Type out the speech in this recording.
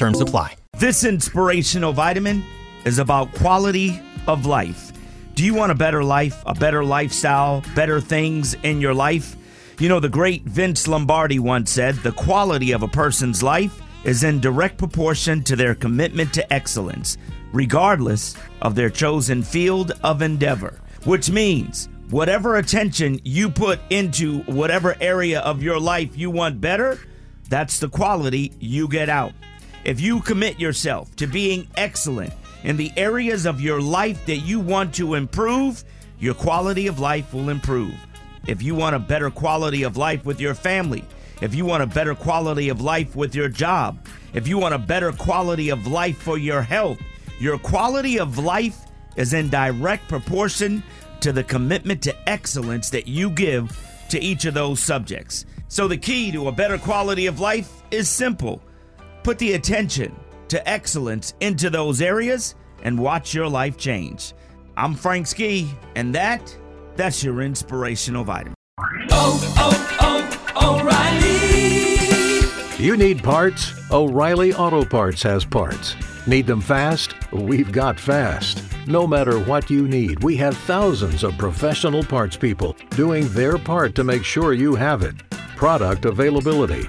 Terms apply. This inspirational vitamin is about quality of life. Do you want a better life, a better lifestyle, better things in your life? You know, the great Vince Lombardi once said the quality of a person's life is in direct proportion to their commitment to excellence, regardless of their chosen field of endeavor. Which means whatever attention you put into whatever area of your life you want better, that's the quality you get out. If you commit yourself to being excellent in the areas of your life that you want to improve, your quality of life will improve. If you want a better quality of life with your family, if you want a better quality of life with your job, if you want a better quality of life for your health, your quality of life is in direct proportion to the commitment to excellence that you give to each of those subjects. So, the key to a better quality of life is simple put the attention to excellence into those areas and watch your life change. I'm Frank Ski, and that, that's your inspirational vitamin. Oh, oh, oh, O'Reilly. You need parts? O'Reilly Auto Parts has parts. Need them fast? We've got fast. No matter what you need, we have thousands of professional parts people doing their part to make sure you have it. Product availability.